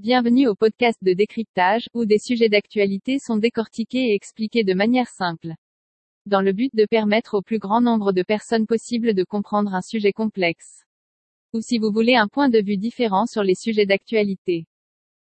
Bienvenue au podcast de décryptage, où des sujets d'actualité sont décortiqués et expliqués de manière simple. Dans le but de permettre au plus grand nombre de personnes possible de comprendre un sujet complexe. Ou si vous voulez un point de vue différent sur les sujets d'actualité.